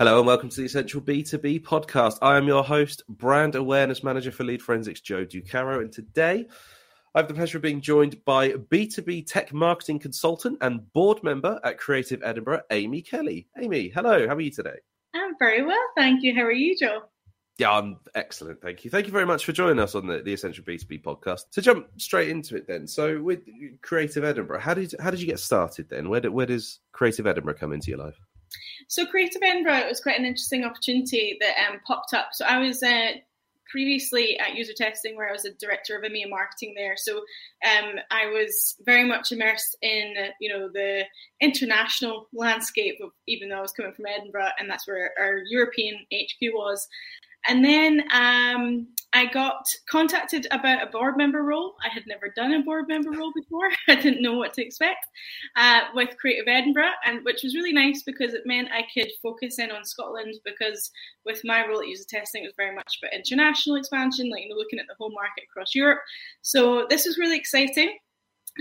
Hello and welcome to the Essential B2B podcast. I am your host, brand awareness manager for Lead Forensics, Joe Ducaro, and today I have the pleasure of being joined by B2B tech marketing consultant and board member at Creative Edinburgh, Amy Kelly. Amy, hello, how are you today? I'm very well, thank you. How are you, Joe? Yeah, I'm excellent. Thank you. Thank you very much for joining us on the, the Essential B2B podcast. To jump straight into it then. So with Creative Edinburgh, how did how did you get started then? Where, did, where does Creative Edinburgh come into your life? So Creative Edinburgh was quite an interesting opportunity that um, popped up. So I was uh, previously at user testing where I was a director of EMEA marketing there. So um, I was very much immersed in you know the international landscape of even though I was coming from Edinburgh and that's where our European HQ was. And then um, I got contacted about a board member role. I had never done a board member role before. I didn't know what to expect uh, with Creative Edinburgh, and which was really nice because it meant I could focus in on Scotland. Because with my role at user testing, it was very much about international expansion, like you know, looking at the whole market across Europe. So this was really exciting.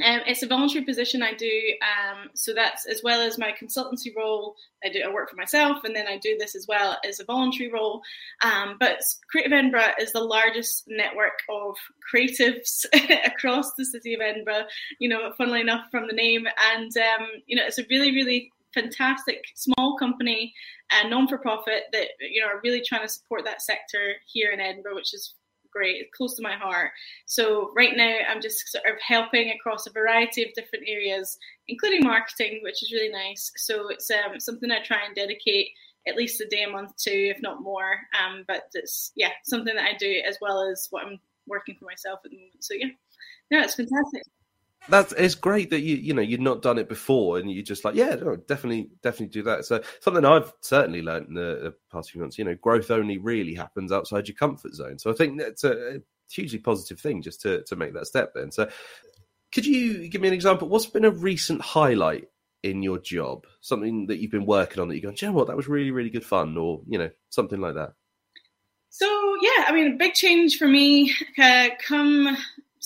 Um, it's a voluntary position I do, um, so that's as well as my consultancy role. I do I work for myself, and then I do this as well as a voluntary role. Um, but Creative Edinburgh is the largest network of creatives across the city of Edinburgh. You know, funnily enough, from the name, and um, you know, it's a really, really fantastic small company, and non for profit that you know are really trying to support that sector here in Edinburgh, which is great. Close to my heart. So right now, I'm just sort of helping across a variety of different areas, including marketing, which is really nice. So it's um, something I try and dedicate at least a day a month to, if not more. Um, but it's yeah something that I do as well as what I'm working for myself at the moment. So yeah, no, it's fantastic that's it's great that you you know you'd not done it before and you're just like yeah no, definitely definitely do that. So something i've certainly learned in the, the, past few months you know growth only really happens outside your comfort zone. So i think that's a hugely positive thing just to to make that step then. So could you give me an example? What's been a recent highlight in your job? Something that you've been working on that you go you know what? That was really really good fun or you know something like that. So yeah i mean a big change for me uh, come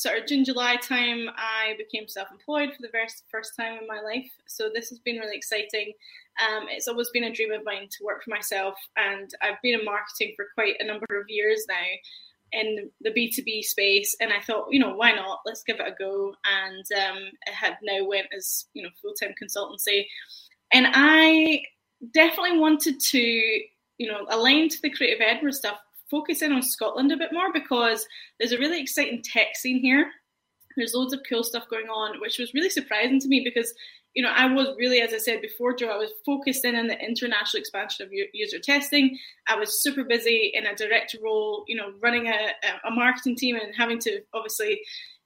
of June, July time, I became self-employed for the very first time in my life. So this has been really exciting. Um, it's always been a dream of mine to work for myself, and I've been in marketing for quite a number of years now in the B2B space. And I thought, you know, why not? Let's give it a go. And um, it had now went as you know full-time consultancy, and I definitely wanted to, you know, align to the creative Edinburgh stuff focus in on Scotland a bit more because there's a really exciting tech scene here. There's loads of cool stuff going on, which was really surprising to me because, you know, I was really, as I said before, Joe, I was focused in on the international expansion of user testing. I was super busy in a director role, you know, running a, a marketing team and having to obviously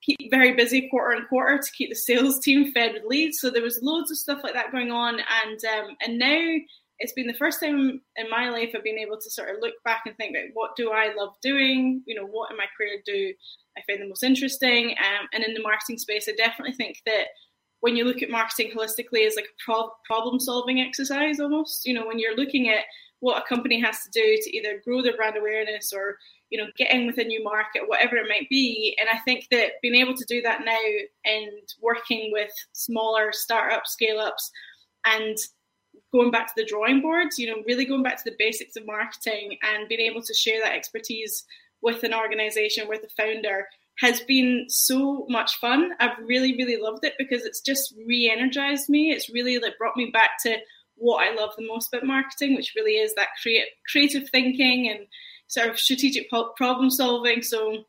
keep very busy quarter and quarter to keep the sales team fed with leads. So there was loads of stuff like that going on, and um, and now it's been the first time in my life I've been able to sort of look back and think about what do I love doing? You know, what in my career do I find the most interesting? Um, and in the marketing space, I definitely think that when you look at marketing holistically as like a pro- problem solving exercise almost, you know, when you're looking at what a company has to do to either grow their brand awareness or you know get in with a new market whatever it might be and i think that being able to do that now and working with smaller startup scale ups and going back to the drawing boards, you know, really going back to the basics of marketing and being able to share that expertise with an organization, with a founder has been so much fun. I've really, really loved it because it's just re-energized me. It's really like brought me back to what I love the most about marketing, which really is that create, creative thinking and sort of strategic problem solving. So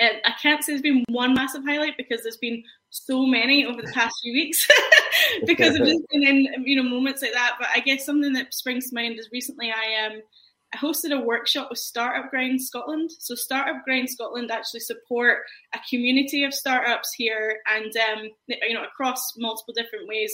uh, I can't say there's been one massive highlight because there's been so many over the past few weeks because I've just been in you know moments like that. But I guess something that springs to mind is recently I um I hosted a workshop with Startup Grind Scotland. So Startup Grind Scotland actually support a community of startups here and um, you know across multiple different ways.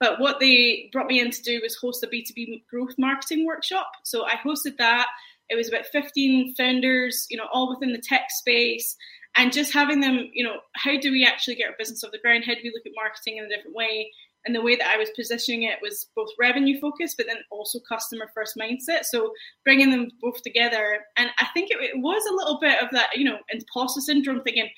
But what they brought me in to do was host a B2B growth marketing workshop. So I hosted that. It was about 15 founders, you know, all within the tech space and just having them, you know, how do we actually get our business off the ground? How do we look at marketing in a different way? And the way that I was positioning it was both revenue focused, but then also customer first mindset. So bringing them both together. And I think it, it was a little bit of that, you know, imposter syndrome thinking,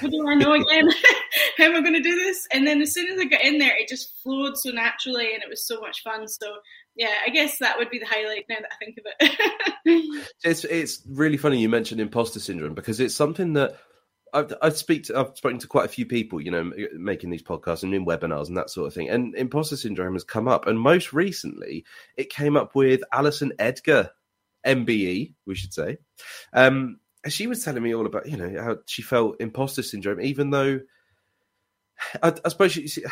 what do I know again? How am I going to do this? And then as soon as I got in there, it just flowed so naturally and it was so much fun. So yeah, I guess that would be the highlight now that I think of it. it's it's really funny you mentioned imposter syndrome because it's something that I've, I speak to, I've spoken to quite a few people, you know, making these podcasts and in webinars and that sort of thing. And imposter syndrome has come up, and most recently, it came up with Alison Edgar, MBE, we should say. Um, she was telling me all about, you know, how she felt imposter syndrome, even though I, I suppose she, she,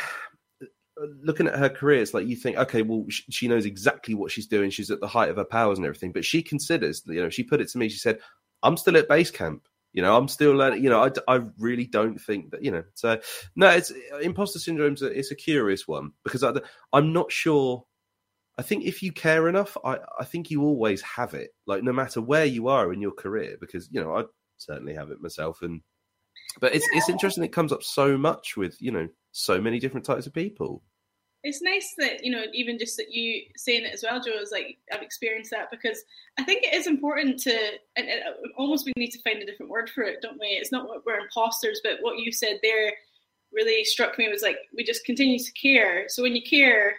looking at her career, it's like you think, okay, well, she knows exactly what she's doing. She's at the height of her powers and everything. But she considers, you know, she put it to me. She said, "I'm still at base camp. You know, I'm still learning. You know, I, I really don't think that. You know, so no, it's imposter syndrome's a, it's a curious one because I, I'm not sure. I think if you care enough, I, I think you always have it. Like no matter where you are in your career, because you know I certainly have it myself. And but it's yeah. it's interesting. It comes up so much with you know so many different types of people it's nice that you know even just that you saying it as well joe is like i've experienced that because i think it is important to and, and uh, almost we need to find a different word for it don't we? It's not what we're imposters but what you said there really struck me was like we just continue to care. So when you care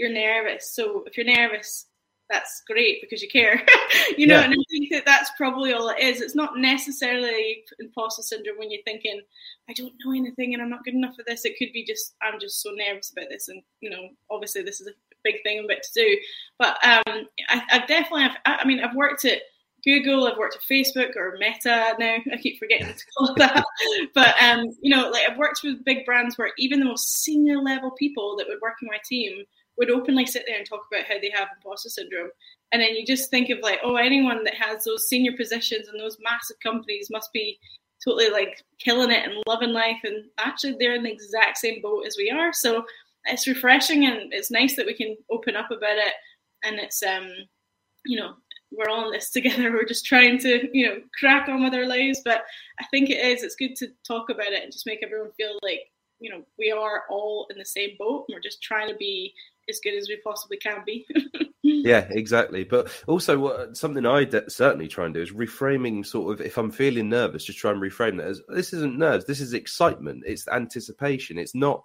you're nervous. So if you're nervous that's great because you care, you know. Yeah. And I think that that's probably all it is. It's not necessarily imposter syndrome when you're thinking, I don't know anything and I'm not good enough for this. It could be just I'm just so nervous about this, and you know, obviously this is a big thing I'm about to do. But um, I, I definitely have. I mean, I've worked at Google, I've worked at Facebook or Meta now. I keep forgetting to call it that. but um, you know, like I've worked with big brands where even the most senior level people that would work in my team would openly sit there and talk about how they have imposter syndrome. And then you just think of like, oh, anyone that has those senior positions and those massive companies must be totally like killing it and loving life. And actually, they're in the exact same boat as we are. So it's refreshing and it's nice that we can open up about it. And it's, um, you know, we're all in this together. We're just trying to, you know, crack on with our lives. But I think it is. It's good to talk about it and just make everyone feel like, you know, we are all in the same boat. And we're just trying to be as good as we possibly can be. yeah, exactly. But also, what, something I de- certainly try and do is reframing. Sort of, if I'm feeling nervous, just try and reframe that as this isn't nerves. This is excitement. It's anticipation. It's not,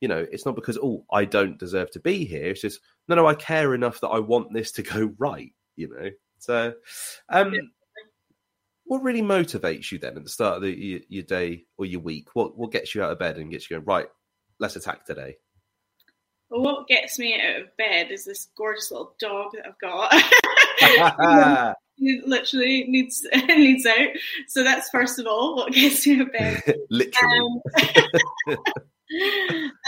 you know, it's not because oh, I don't deserve to be here. It's just no, no, I care enough that I want this to go right. You know, so. um yeah. What really motivates you then at the start of the, your, your day or your week? What what gets you out of bed and gets you going right? Let's attack today. What gets me out of bed is this gorgeous little dog that I've got. he literally needs needs out. So that's first of all what gets me out of bed. literally. Um,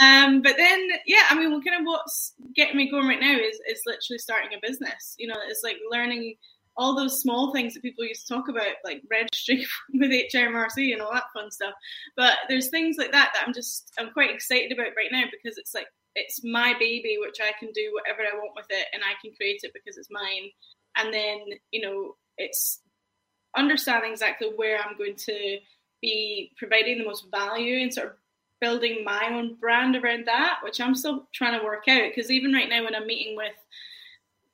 um, but then, yeah, I mean, what kind of what's getting me going right now is is literally starting a business. You know, it's like learning all those small things that people used to talk about, like registering with HMRC and all that fun stuff. But there's things like that that I'm just I'm quite excited about right now because it's like it's my baby, which I can do whatever I want with it, and I can create it because it's mine. And then you know, it's understanding exactly where I'm going to be providing the most value and sort of building my own brand around that, which I'm still trying to work out. Because even right now, when I'm meeting with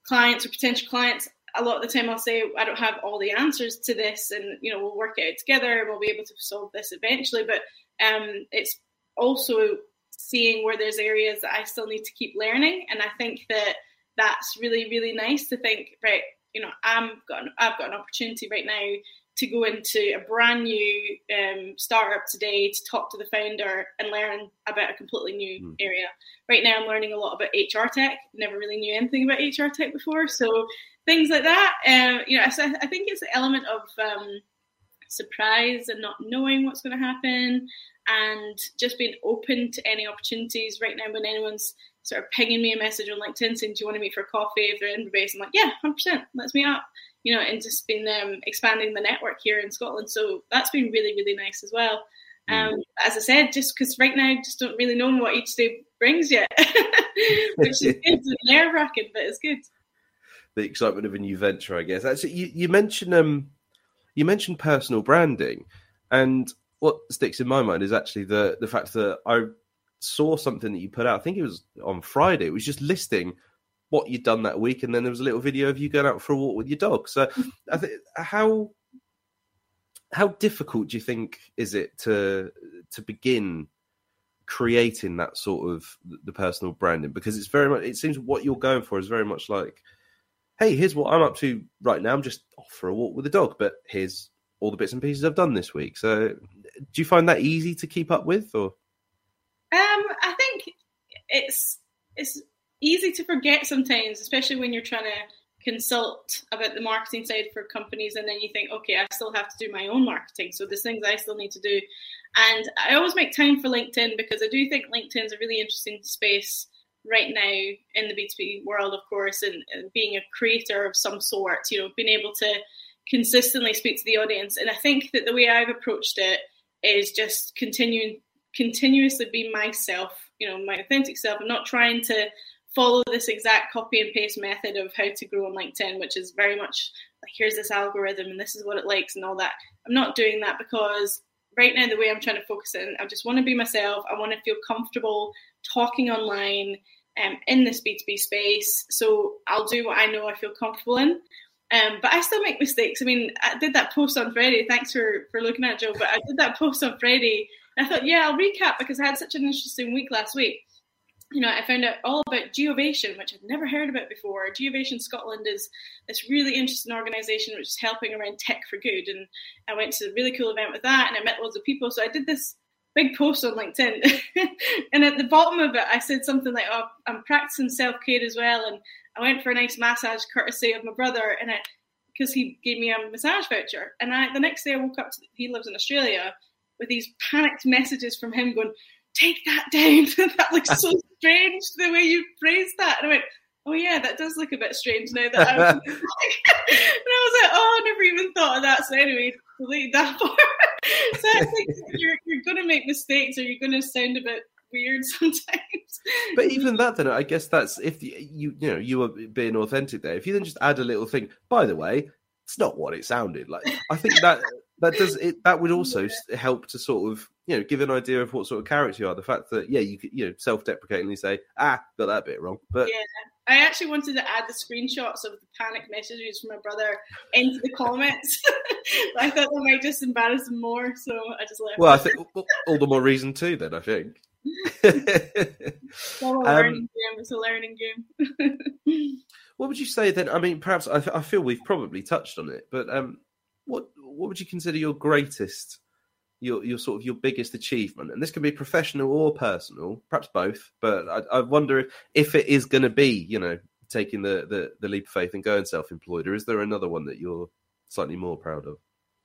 clients or potential clients, a lot of the time I'll say I don't have all the answers to this, and you know we'll work it out together, and we'll be able to solve this eventually. But um, it's also seeing where there's areas that I still need to keep learning. And I think that that's really, really nice to think, right, you know, I'm got an, I've got an opportunity right now to go into a brand new um, startup today to talk to the founder and learn about a completely new mm. area. Right now, I'm learning a lot about HR tech. Never really knew anything about HR tech before, so things like that. Um, you know, I, I think it's an element of um, surprise and not knowing what's going to happen and just being open to any opportunities. Right now, when anyone's sort of pinging me a message on LinkedIn saying, "Do you want to meet for coffee?" If they're in the base, I'm like, "Yeah, hundred percent, let's meet up." You know, and just been um, expanding the network here in Scotland. So that's been really, really nice as well. Mm. Um, as I said, just because right now I just don't really know what each day brings yet, which is good, nerve wracking, but it's good. The excitement of a new venture, I guess. Actually, you, you mentioned um, you mentioned personal branding, and what sticks in my mind is actually the the fact that I saw something that you put out. I think it was on Friday. It was just listing what you'd done that week, and then there was a little video of you going out for a walk with your dog. So, I think how how difficult do you think is it to to begin creating that sort of the personal branding because it's very much it seems what you're going for is very much like hey here's what i'm up to right now i'm just off for a walk with the dog but here's all the bits and pieces i've done this week so do you find that easy to keep up with or? Um i think it's it's easy to forget sometimes especially when you're trying to consult about the marketing side for companies and then you think okay i still have to do my own marketing so there's things i still need to do. And i always make time for linkedin because i do think linkedin is a really interesting space right now in the b2b world of course and, and being a creator of some sort you know being able to consistently speak to the audience. And i think that the way i've approached it is just continuing continuously be myself you know my authentic self I'm not trying to follow this exact copy and paste method of how to grow on LinkedIn, which is very much like here's this algorithm and this is what it likes and all that. I'm not doing that because right now the way I'm trying to focus in, I just want to be myself. I want to feel comfortable talking online um, in this B2B space. So I'll do what I know I feel comfortable in. Um, but I still make mistakes. I mean, I did that post on Friday. Thanks for, for looking at it, Joe. But I did that post on Friday. I thought, yeah, I'll recap because I had such an interesting week last week you know, I found out all about Geovation, which I'd never heard about before. Geovation Scotland is this really interesting organisation which is helping around tech for good. And I went to a really cool event with that and I met loads of people. So I did this big post on LinkedIn. and at the bottom of it, I said something like, oh, I'm practicing self care as well. And I went for a nice massage courtesy of my brother. And because he gave me a massage voucher. And I, the next day I woke up, to, he lives in Australia, with these panicked messages from him going, take that down. that looks so strange the way you phrased that. And I went, oh yeah, that does look a bit strange now that I'm and I was like, oh, I never even thought of that. So anyway, delete that part. so you're, you're going to make mistakes or you're going to sound a bit weird sometimes. But even that, then I guess that's if you you, you know you were being authentic there. If you then just add a little thing, by the way, it's not what it sounded like. I think that that does it. That would also yeah. help to sort of you know give an idea of what sort of character you are. The fact that yeah, you could you know self-deprecatingly say ah got that bit wrong, but yeah. I actually wanted to add the screenshots of the panic messages from my brother into the comments. I thought that might just embarrass him more, so I just left. Well, I think all the more reason too. Then I think. it's a learning um, game. It's a learning game. what would you say then? I mean, perhaps I, I feel we've probably touched on it, but um, what what would you consider your greatest, your your sort of your biggest achievement? And this can be professional or personal, perhaps both. But I, I wonder if, if it is going to be, you know, taking the, the the leap of faith and going self-employed, or is there another one that you're slightly more proud of?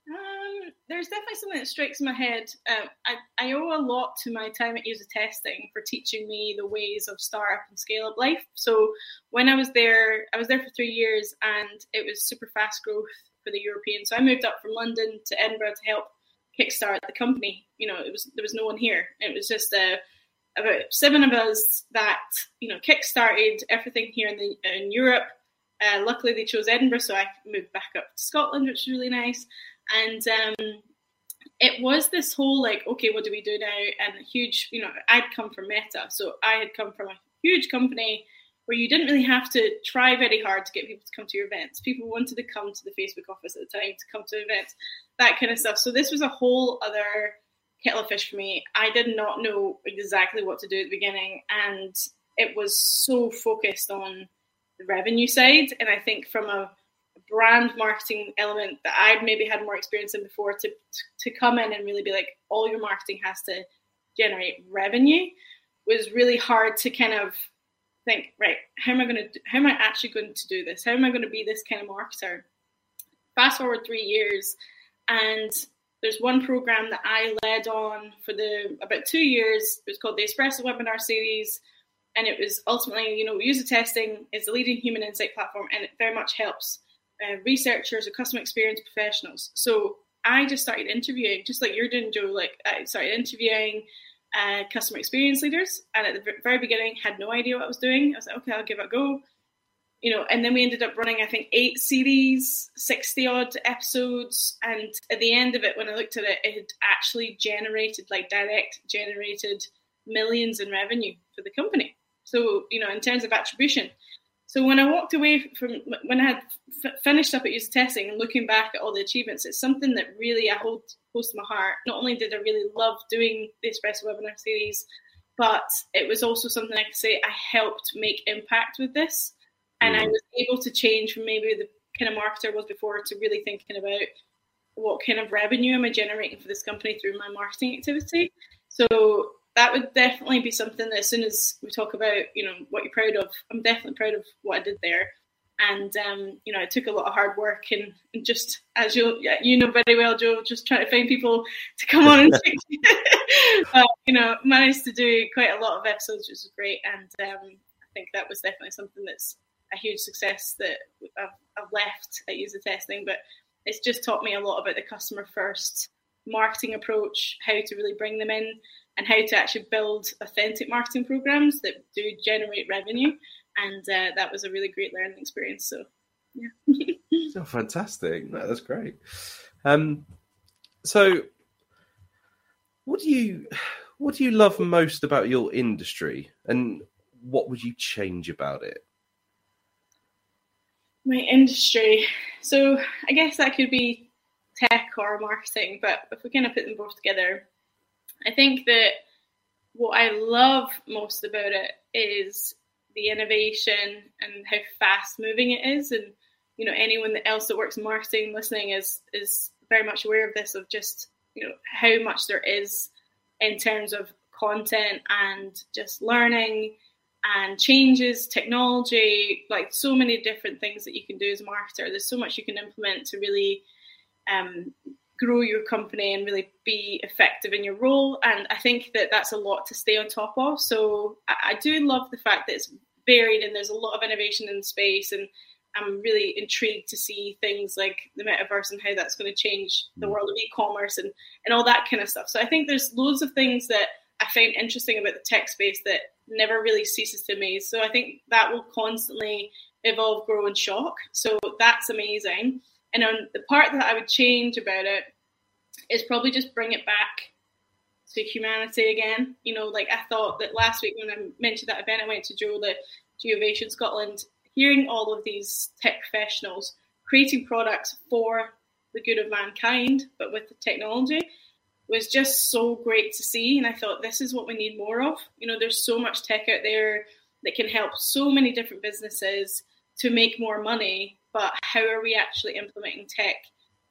Um, there's definitely something that strikes my head. Um, I, I owe a lot to my time at User Testing for teaching me the ways of startup and scale up life. So when I was there, I was there for three years, and it was super fast growth for the European. So I moved up from London to Edinburgh to help kickstart the company. You know, it was there was no one here. It was just uh, about seven of us that you know kickstarted everything here in the in Europe. Uh, luckily, they chose Edinburgh, so I moved back up to Scotland, which was really nice. And um, it was this whole like, okay, what do we do now? And huge, you know, I'd come from Meta, so I had come from a huge company where you didn't really have to try very hard to get people to come to your events. People wanted to come to the Facebook office at the time to come to events, that kind of stuff. So this was a whole other kettle of fish for me. I did not know exactly what to do at the beginning, and it was so focused on the revenue side. And I think from a brand marketing element that I'd maybe had more experience in before to to come in and really be like, all your marketing has to generate revenue was really hard to kind of think, right, how am I going to, how am I actually going to do this? How am I going to be this kind of marketer? Fast forward three years, and there's one program that I led on for the about two years. It was called the Espresso Webinar Series, and it was ultimately, you know, user testing is the leading human insight platform, and it very much helps uh, researchers or customer experience professionals. So I just started interviewing, just like you're doing, Joe. Like I started interviewing uh, customer experience leaders, and at the very beginning, had no idea what I was doing. I was like, okay, I'll give it a go. You know, and then we ended up running, I think, eight series, sixty odd episodes, and at the end of it, when I looked at it, it had actually generated, like, direct generated millions in revenue for the company. So, you know, in terms of attribution. So when I walked away from when I had f- finished up at user testing and looking back at all the achievements, it's something that really I hold close to my heart. Not only did I really love doing the Espresso webinar series, but it was also something I could say I helped make impact with this. And mm. I was able to change from maybe the kind of marketer I was before to really thinking about what kind of revenue am I generating for this company through my marketing activity. So that would definitely be something that as soon as we talk about, you know, what you're proud of, I'm definitely proud of what I did there. And um, you know, it took a lot of hard work and, and just as you you know very well, Joe, just trying to find people to come on and uh, you know, managed to do quite a lot of episodes, which was great. And um, I think that was definitely something that's a huge success that I've, I've left at user testing. But it's just taught me a lot about the customer first marketing approach, how to really bring them in, and how to actually build authentic marketing programs that do generate revenue. And uh, that was a really great learning experience. So, yeah. oh, fantastic! No, that's great. Um, so, what do you what do you love most about your industry, and what would you change about it? My industry. So I guess that could be tech or marketing, but if we kind of put them both together, I think that what I love most about it is the innovation and how fast moving it is. And you know, anyone else that works in marketing listening is is very much aware of this of just you know how much there is in terms of content and just learning and changes, technology, like so many different things that you can do as a marketer. There's so much you can implement to really um, grow your company and really be effective in your role. And I think that that's a lot to stay on top of. So I, I do love the fact that it's varied and there's a lot of innovation in space. And I'm really intrigued to see things like the metaverse and how that's going to change the mm. world of e-commerce and, and all that kind of stuff. So I think there's loads of things that I find interesting about the tech space that never really ceases to amaze. So I think that will constantly evolve, grow, and shock. So that's amazing. And on the part that I would change about it is probably just bring it back to humanity again. You know, like I thought that last week when I mentioned that event I went to Joe, the Geovation Scotland, hearing all of these tech professionals creating products for the good of mankind, but with the technology was just so great to see. And I thought, this is what we need more of. You know, there's so much tech out there that can help so many different businesses to make more money, but how are we actually implementing tech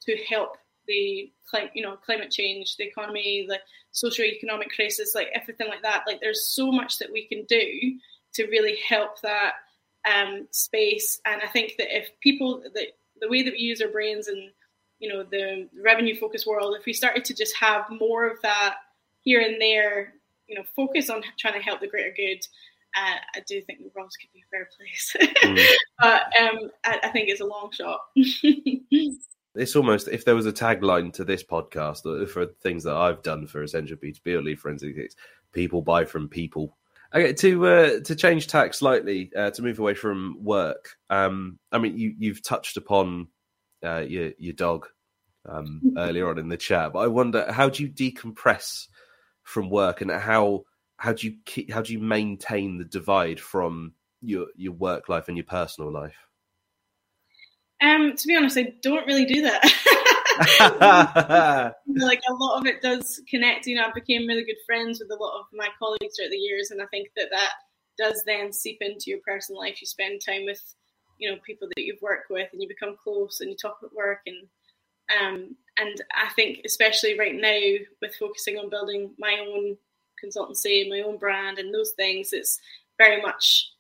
to help the climate, you know climate change, the economy, the socio-economic crisis, like everything like that? Like, there's so much that we can do to really help that um, space. And I think that if people, the, the way that we use our brains and you know the revenue focused world, if we started to just have more of that here and there, you know, focus on trying to help the greater good. Uh, I do think the world could be a fair place, mm. but um, I, I, think it's a long shot. it's almost if there was a tagline to this podcast for things that I've done for Essential B2B or Lead Forensics, people buy from people. Okay, to uh, to change tack slightly, uh, to move away from work. Um, I mean, you you've touched upon uh, your your dog um, earlier on in the chat, but I wonder how do you decompress from work and how how do you keep, how do you maintain the divide from your your work life and your personal life? Um, to be honest, I don't really do that. like a lot of it does connect. You know, I became really good friends with a lot of my colleagues throughout the years, and I think that that does then seep into your personal life. You spend time with you know people that you've worked with and you become close and you talk about work and um, and I think especially right now with focusing on building my own consultancy, and my own brand, and those things, it's very much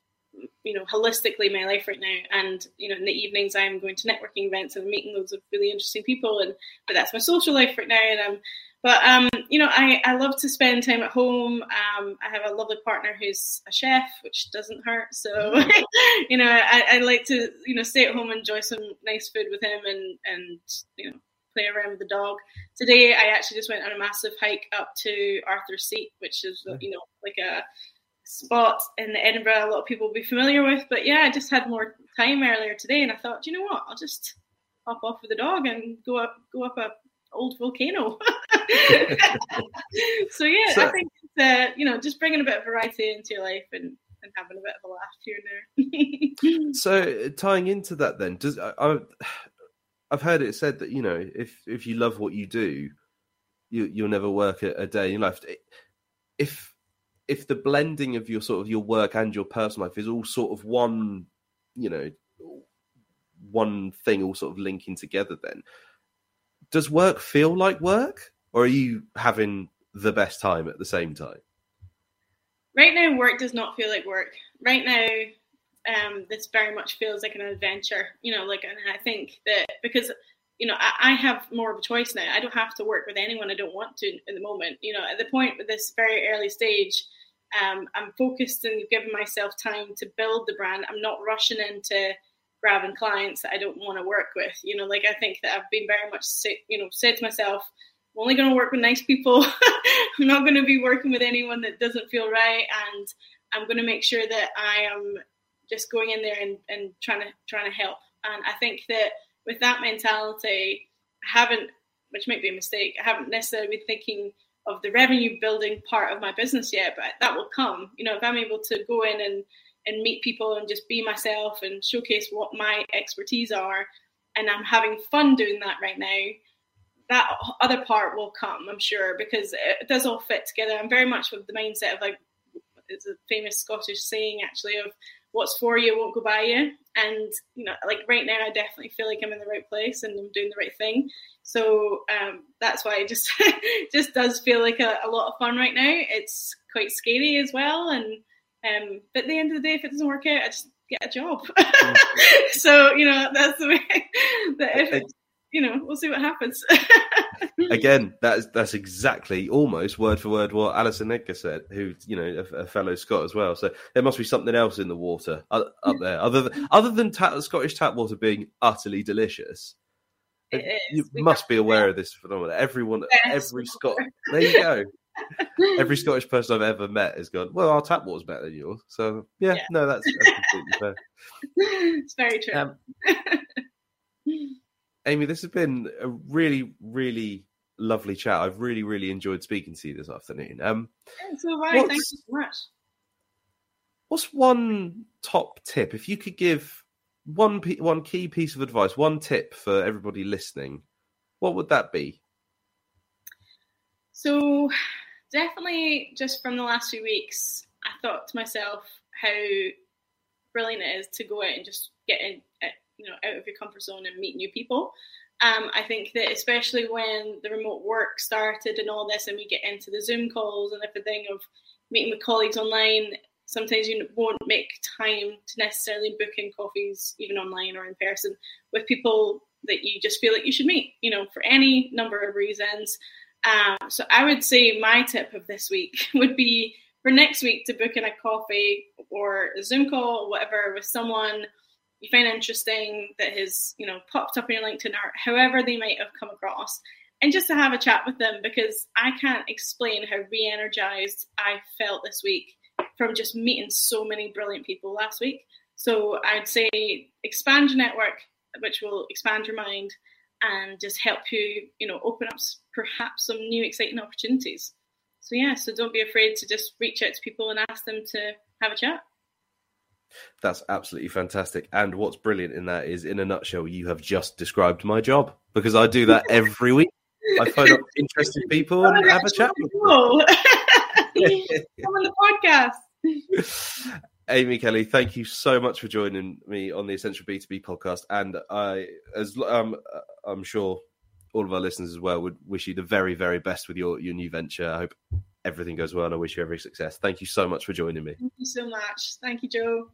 you know holistically my life right now. And you know in the evenings I'm going to networking events and meeting loads of really interesting people, and but that's my social life right now, and I'm but um, you know, I, I love to spend time at home. Um, I have a lovely partner who's a chef, which doesn't hurt. So, you know, I, I like to you know stay at home, and enjoy some nice food with him, and and you know play around with the dog. Today, I actually just went on a massive hike up to Arthur's Seat, which is you know like a spot in Edinburgh a lot of people will be familiar with. But yeah, I just had more time earlier today, and I thought, you know what, I'll just hop off with the dog and go up go up a old volcano. so yeah, so, I think it's, uh, you know just bringing a bit of variety into your life and, and having a bit of a laugh here and there. so tying into that, then does I, I've heard it said that you know if if you love what you do, you you'll never work a, a day in life. If if the blending of your sort of your work and your personal life is all sort of one, you know, one thing all sort of linking together, then does work feel like work, or are you having the best time at the same time? Right now, work does not feel like work. Right now, um, this very much feels like an adventure. You know, like, and I think that because you know, I, I, have more of a choice now. I don't have to work with anyone I don't want to in the moment. You know, at the point with this very early stage, um, I'm focused and giving myself time to build the brand. I'm not rushing into grabbing clients that I don't want to work with. You know, like I think that I've been very much, you know, said to myself, I'm only going to work with nice people. I'm not going to be working with anyone that doesn't feel right, and I'm going to make sure that I am just going in there and, and trying to trying to help. And I think that with that mentality, I haven't, which might be a mistake, I haven't necessarily been thinking of the revenue building part of my business yet, but that will come. You know, if I'm able to go in and and meet people and just be myself and showcase what my expertise are, and I'm having fun doing that right now. That other part will come, I'm sure, because it does all fit together. I'm very much with the mindset of like it's a famous Scottish saying actually of what's for you won't go by you. And you know, like right now, I definitely feel like I'm in the right place and I'm doing the right thing. So um, that's why it just just does feel like a, a, lot of fun right now. It's quite scary as well, and um, but at the end of the day, if it doesn't work out, I just get a job. so you know, that's the way. That if you know, we'll see what happens. Again, that's that's exactly almost word for word what Alison Edgar said, who you know a, a, fellow Scot as well. So there must be something else in the water up there, other than other than tap, Scottish tap water being utterly delicious. You we must be aware of this phenomenon. Everyone, every Scot. There you go. every Scottish person I've ever met has gone. Well, our tap water's better than yours. So yeah, yeah. no, that's, that's completely fair. It's very true. Um, Amy, this has been a really, really lovely chat. I've really, really enjoyed speaking to you this afternoon. Um, it's all right. Thank you so much. What's one top tip if you could give one one key piece of advice, one tip for everybody listening? What would that be? So, definitely, just from the last few weeks, I thought to myself how brilliant it is to go out and just get in, you know out of your comfort zone and meet new people. Um, I think that especially when the remote work started and all this, and we get into the Zoom calls and everything of meeting with colleagues online, sometimes you won't make time to necessarily book in coffees, even online or in person, with people that you just feel like you should meet, you know, for any number of reasons. Um, so I would say my tip of this week would be for next week to book in a coffee or a Zoom call or whatever with someone you find interesting that has you know popped up in your LinkedIn or however they might have come across, and just to have a chat with them because I can't explain how re-energized I felt this week from just meeting so many brilliant people last week. So I'd say expand your network, which will expand your mind and just help you, you know, open up perhaps some new exciting opportunities. So yeah, so don't be afraid to just reach out to people and ask them to have a chat. That's absolutely fantastic. And what's brilliant in that is, in a nutshell, you have just described my job because I do that every week. I phone up interested people and have a chat with them. Come on the podcast. Amy Kelly, thank you so much for joining me on the Essential B2B podcast. And I, as um, I'm sure all of our listeners as well, would wish you the very, very best with your, your new venture. I hope everything goes well and I wish you every success. Thank you so much for joining me. Thank you so much. Thank you, Joe.